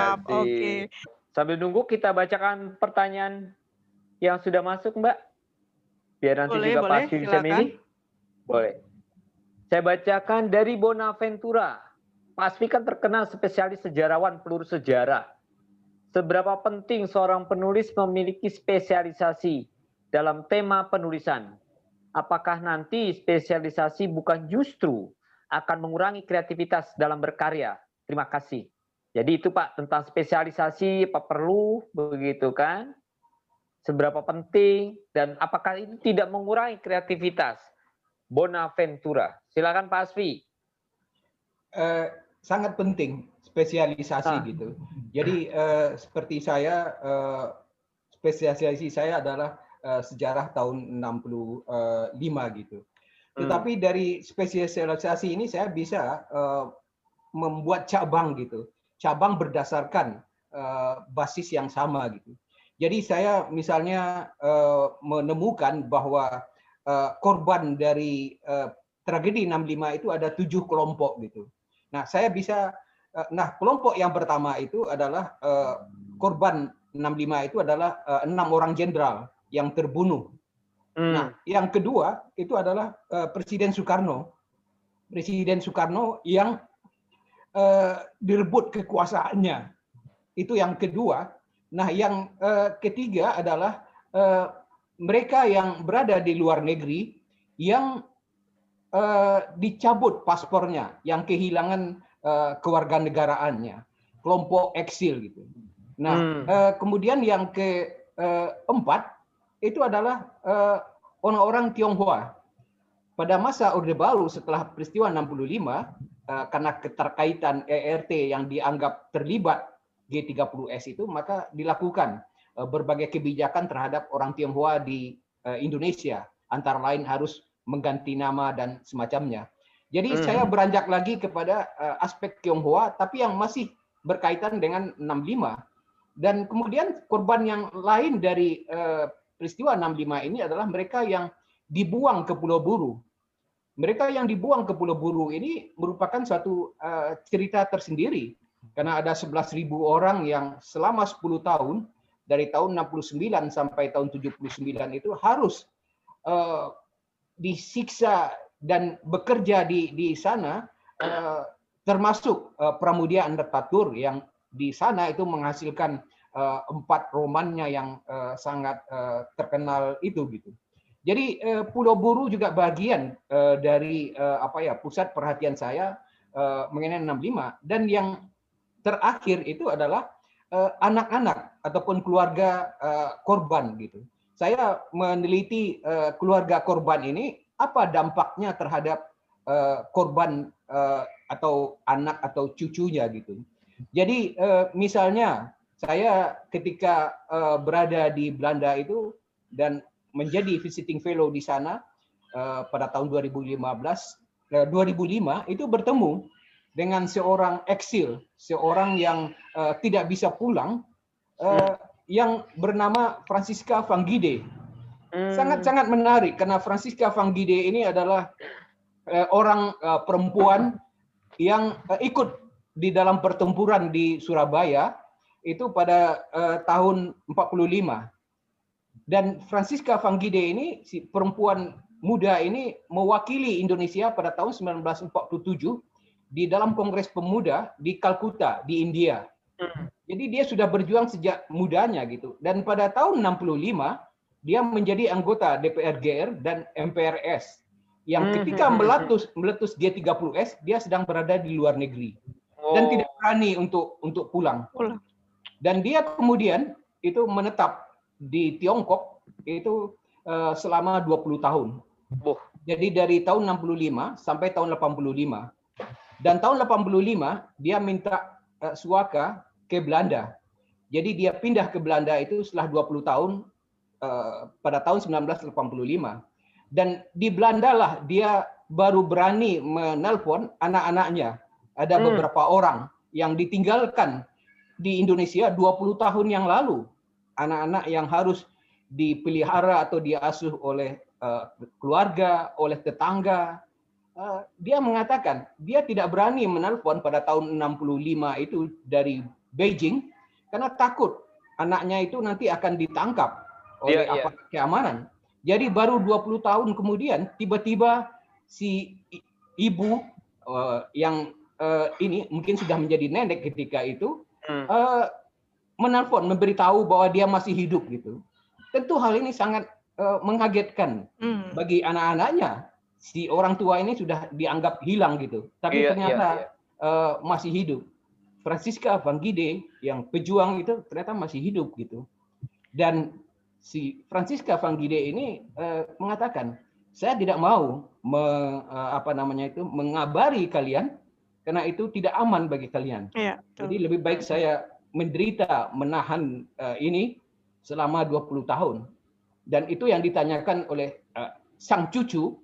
Siap, oke. Okay. Sambil nunggu kita bacakan pertanyaan yang sudah masuk, Mbak. Biar nanti boleh, juga boleh, pasti bisa milih. Boleh. Saya bacakan dari Bonaventura. Pak Asfi kan terkenal spesialis sejarawan peluru sejarah. Seberapa penting seorang penulis memiliki spesialisasi dalam tema penulisan? Apakah nanti spesialisasi bukan justru akan mengurangi kreativitas dalam berkarya? Terima kasih. Jadi itu Pak tentang spesialisasi apa perlu begitu kan? Seberapa penting dan apakah itu tidak mengurangi kreativitas? Bonaventura. Silakan Pak Asfi. Uh, sangat penting spesialisasi ah. gitu. Jadi uh, seperti saya uh, spesialisasi saya adalah uh, sejarah tahun 65 gitu. Hmm. Tetapi hmm. dari spesialisasi ini saya bisa uh, membuat cabang gitu cabang berdasarkan uh, basis yang sama gitu. Jadi saya misalnya uh, menemukan bahwa uh, korban dari uh, tragedi 65 itu ada tujuh kelompok gitu. Nah saya bisa, uh, nah kelompok yang pertama itu adalah uh, korban 65 itu adalah enam uh, orang jenderal yang terbunuh. Hmm. Nah yang kedua itu adalah uh, Presiden Soekarno. Presiden Soekarno yang uh, direbut kekuasaannya. Itu yang kedua. Nah, yang uh, ketiga adalah uh, mereka yang berada di luar negeri yang uh, dicabut paspornya, yang kehilangan kewarganegaraannya, kelompok eksil gitu. Nah, hmm. kemudian yang keempat itu adalah orang-orang Tionghoa. Pada masa Orde Baru setelah peristiwa 65, Eh, karena keterkaitan ERT yang dianggap terlibat G30S itu maka dilakukan eh, berbagai kebijakan terhadap orang Tionghoa di eh, Indonesia antara lain harus mengganti nama dan semacamnya. Jadi hmm. saya beranjak lagi kepada aspek Tionghoa tapi yang masih berkaitan dengan 65 dan kemudian korban yang lain dari peristiwa 65 ini adalah mereka yang dibuang ke Pulau Buru mereka yang dibuang ke Pulau Buru ini merupakan suatu uh, cerita tersendiri karena ada 11.000 orang yang selama 10 tahun dari tahun 69 sampai tahun 79 itu harus uh, disiksa dan bekerja di di sana uh, termasuk uh, Pramudia Undertatur yang di sana itu menghasilkan empat romannya yang sangat terkenal itu gitu. Jadi uh, Pulau Buru juga bagian uh, dari uh, apa ya pusat perhatian saya uh, mengenai 65 dan yang terakhir itu adalah anak-anak uh, ataupun keluarga uh, korban gitu. Saya meneliti uh, keluarga korban ini apa dampaknya terhadap uh, korban uh, atau anak atau cucunya gitu. Jadi uh, misalnya saya ketika uh, berada di Belanda itu dan menjadi visiting fellow di sana uh, pada tahun 2015 uh, 2005 itu bertemu dengan seorang eksil, seorang yang uh, tidak bisa pulang uh, yang bernama Francisca Gide. Hmm. Sangat-sangat menarik karena Francisca Gide ini adalah uh, orang uh, perempuan yang uh, ikut di dalam pertempuran di Surabaya itu pada uh, tahun 45 dan Francisca Fangide ini, si perempuan muda ini mewakili Indonesia pada tahun 1947 di dalam Kongres Pemuda di Kalkuta, di India. Hmm. Jadi dia sudah berjuang sejak mudanya gitu. Dan pada tahun 65 dia menjadi anggota DPR GR dan MPRS yang hmm, ketika hmm, meletus meletus G30S dia sedang berada di luar negeri dan oh. tidak berani untuk untuk pulang. Dan dia kemudian itu menetap di Tiongkok itu uh, selama 20 tahun. Oh. Jadi dari tahun 65 sampai tahun 85. Dan tahun 85 dia minta uh, suaka ke Belanda. Jadi dia pindah ke Belanda itu setelah 20 tahun uh, pada tahun 1985. Dan di Belanda lah dia baru berani menelpon anak-anaknya. Ada hmm. beberapa orang yang ditinggalkan di Indonesia 20 tahun yang lalu anak-anak yang harus dipelihara atau diasuh oleh uh, keluarga, oleh tetangga. Uh, dia mengatakan dia tidak berani menelpon pada tahun 65 itu dari Beijing karena takut anaknya itu nanti akan ditangkap oleh yeah, aparat yeah. keamanan. Jadi baru 20 tahun kemudian tiba-tiba si ibu uh, yang uh, ini mungkin sudah menjadi nenek ketika itu hmm. uh, menelpon memberitahu bahwa dia masih hidup gitu. Tentu hal ini sangat uh, mengagetkan hmm. bagi anak-anaknya. Si orang tua ini sudah dianggap hilang gitu, tapi yeah, ternyata yeah, yeah. Uh, masih hidup. Francisca Van Gide yang pejuang itu ternyata masih hidup gitu. Dan si Francisca Van Gide ini uh, mengatakan, saya tidak mau me, uh, apa namanya itu mengabari kalian karena itu tidak aman bagi kalian. Ya, Jadi lebih baik saya menderita menahan uh, ini selama 20 tahun. Dan itu yang ditanyakan oleh uh, sang cucu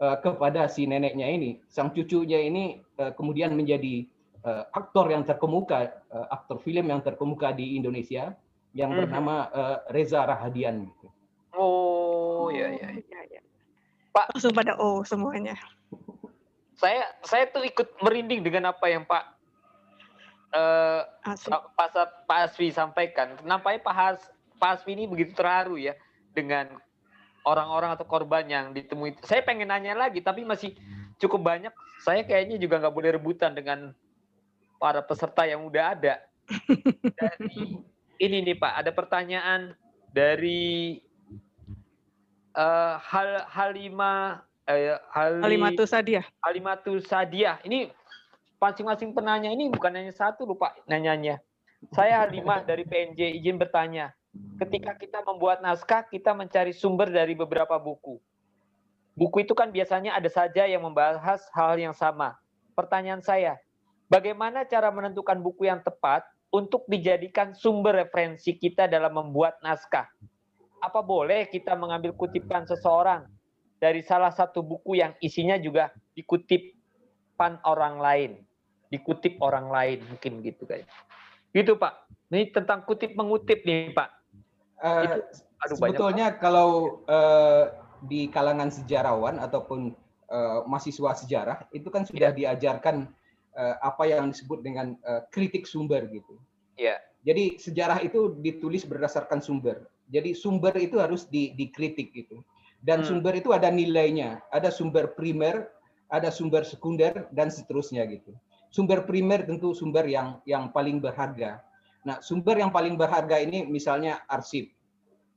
uh, kepada si neneknya ini. Sang cucunya ini uh, kemudian menjadi uh, aktor yang terkemuka, uh, aktor film yang terkemuka di Indonesia yang hmm. bernama uh, Reza Rahadian. Oh, ya ya ya. ya. Pak langsung pada oh semuanya. Saya saya tuh ikut merinding dengan apa yang Pak uh, Pak, Pak Asfi sampaikan. Nampaknya Pak, Has, Pak Asfi ini begitu terharu ya dengan orang-orang atau korban yang ditemui. Saya pengen nanya lagi, tapi masih cukup banyak. Saya kayaknya juga nggak boleh rebutan dengan para peserta yang udah ada. Dari ini nih Pak, ada pertanyaan dari uh, Hal Halima uh, Hali, Halimatus Sadiah. Halimatus Sadiah. Ini masing-masing penanya ini bukan hanya satu lupa nanyanya. Saya Halimah dari PNJ izin bertanya. Ketika kita membuat naskah, kita mencari sumber dari beberapa buku. Buku itu kan biasanya ada saja yang membahas hal yang sama. Pertanyaan saya, bagaimana cara menentukan buku yang tepat untuk dijadikan sumber referensi kita dalam membuat naskah? Apa boleh kita mengambil kutipan seseorang dari salah satu buku yang isinya juga dikutipan orang lain? Dikutip orang lain mungkin gitu kayak gitu pak. Ini tentang kutip mengutip nih pak. Uh, Itu, aduh, sebetulnya banyak, kalau uh, di kalangan sejarawan ataupun uh, mahasiswa sejarah itu kan sudah ya. diajarkan uh, apa yang disebut dengan uh, kritik sumber gitu. Ya jadi sejarah itu ditulis berdasarkan sumber. Jadi sumber itu harus di, dikritik gitu. Dan hmm. sumber itu ada nilainya. Ada sumber primer ada sumber sekunder dan seterusnya gitu sumber primer tentu sumber yang yang paling berharga. Nah, sumber yang paling berharga ini misalnya arsip.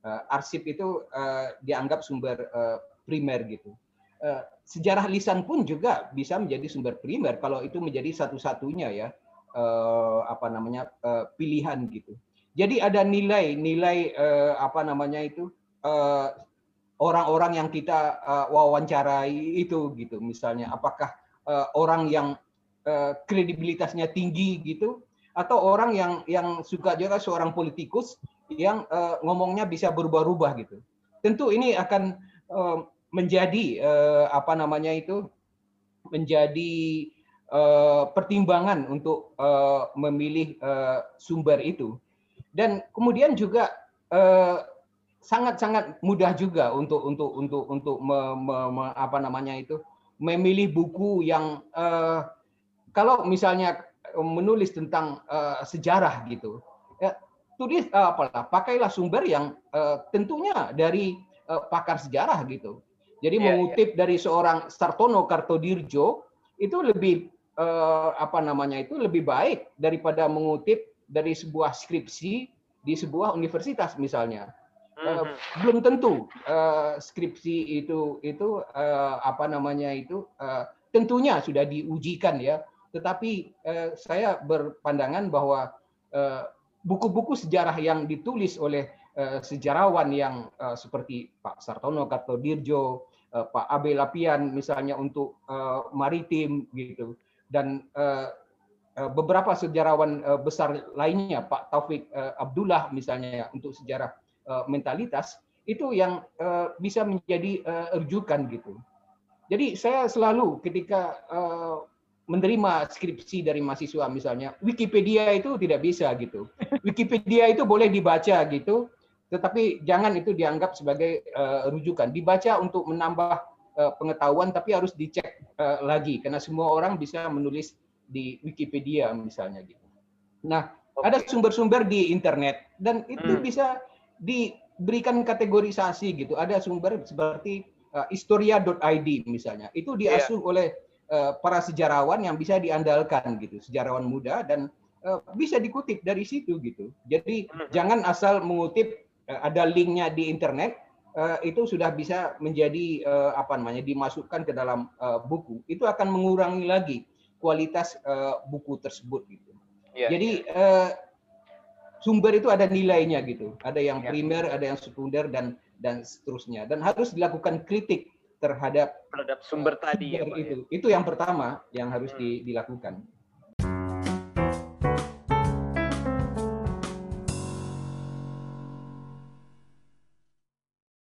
Uh, arsip itu uh, dianggap sumber uh, primer gitu. Uh, sejarah lisan pun juga bisa menjadi sumber primer kalau itu menjadi satu-satunya ya uh, apa namanya uh, pilihan gitu. Jadi ada nilai-nilai uh, apa namanya itu orang-orang uh, yang kita uh, wawancarai itu gitu misalnya apakah uh, orang yang Eh, kredibilitasnya tinggi gitu atau orang yang yang suka juga seorang politikus yang uh, ngomongnya bisa berubah-ubah gitu. Tentu ini akan uh, menjadi uh, apa namanya itu menjadi uh, pertimbangan untuk uh, memilih uh, sumber itu. Dan kemudian juga sangat-sangat uh, mudah juga untuk untuk untuk untuk me, me, me, apa namanya itu memilih buku yang uh, kalau misalnya eh, menulis tentang uh, sejarah gitu, ya, tulis uh, apalah, pakailah sumber yang uh, tentunya dari uh, pakar sejarah gitu. Jadi yeah, mengutip yeah. dari seorang Sartono Kartodirjo itu lebih uh, apa namanya itu lebih baik daripada mengutip dari sebuah skripsi di sebuah universitas misalnya. Uh, belum tentu uh, skripsi itu itu uh, apa namanya itu uh, tentunya sudah diujikan ya tetapi eh, saya berpandangan bahwa eh, buku-buku eh, sejarah yang ditulis oleh eh, sejarawan yang eh, seperti Pak Sartono Kartodirjo, eh, Pak Abe Lapian misalnya untuk eh, maritim gitu dan eh, eh, beberapa sejarawan eh, besar lainnya Pak Taufik eh, Abdullah misalnya untuk sejarah eh, mentalitas itu yang eh, bisa menjadi eh, rujukan gitu. Jadi saya selalu ketika uh, menerima skripsi dari mahasiswa misalnya Wikipedia itu tidak bisa gitu Wikipedia itu boleh dibaca gitu tetapi jangan itu dianggap sebagai uh, rujukan dibaca untuk menambah uh, pengetahuan tapi harus dicek uh, lagi karena semua orang bisa menulis di Wikipedia misalnya gitu nah Okay. Ada sumber-sumber di internet dan itu hmm. bisa diberikan kategorisasi gitu. Ada sumber seperti uh, historia.id misalnya. Itu diasuh yeah. oleh para sejarawan yang bisa diandalkan gitu, sejarawan muda dan uh, bisa dikutip dari situ gitu. Jadi hmm. jangan asal mengutip uh, ada linknya di internet uh, itu sudah bisa menjadi apa namanya dimasukkan ke dalam uh, buku. Itu akan mengurangi lagi kualitas uh, buku tersebut gitu. Yeah. Jadi uh, sumber itu ada nilainya gitu. Ada yang yeah. primer, ada yang sekunder dan dan seterusnya. Dan harus dilakukan kritik terhadap terhadap sumber tadi ya, itu. Ya. Itu yang pertama yang harus hmm. dilakukan.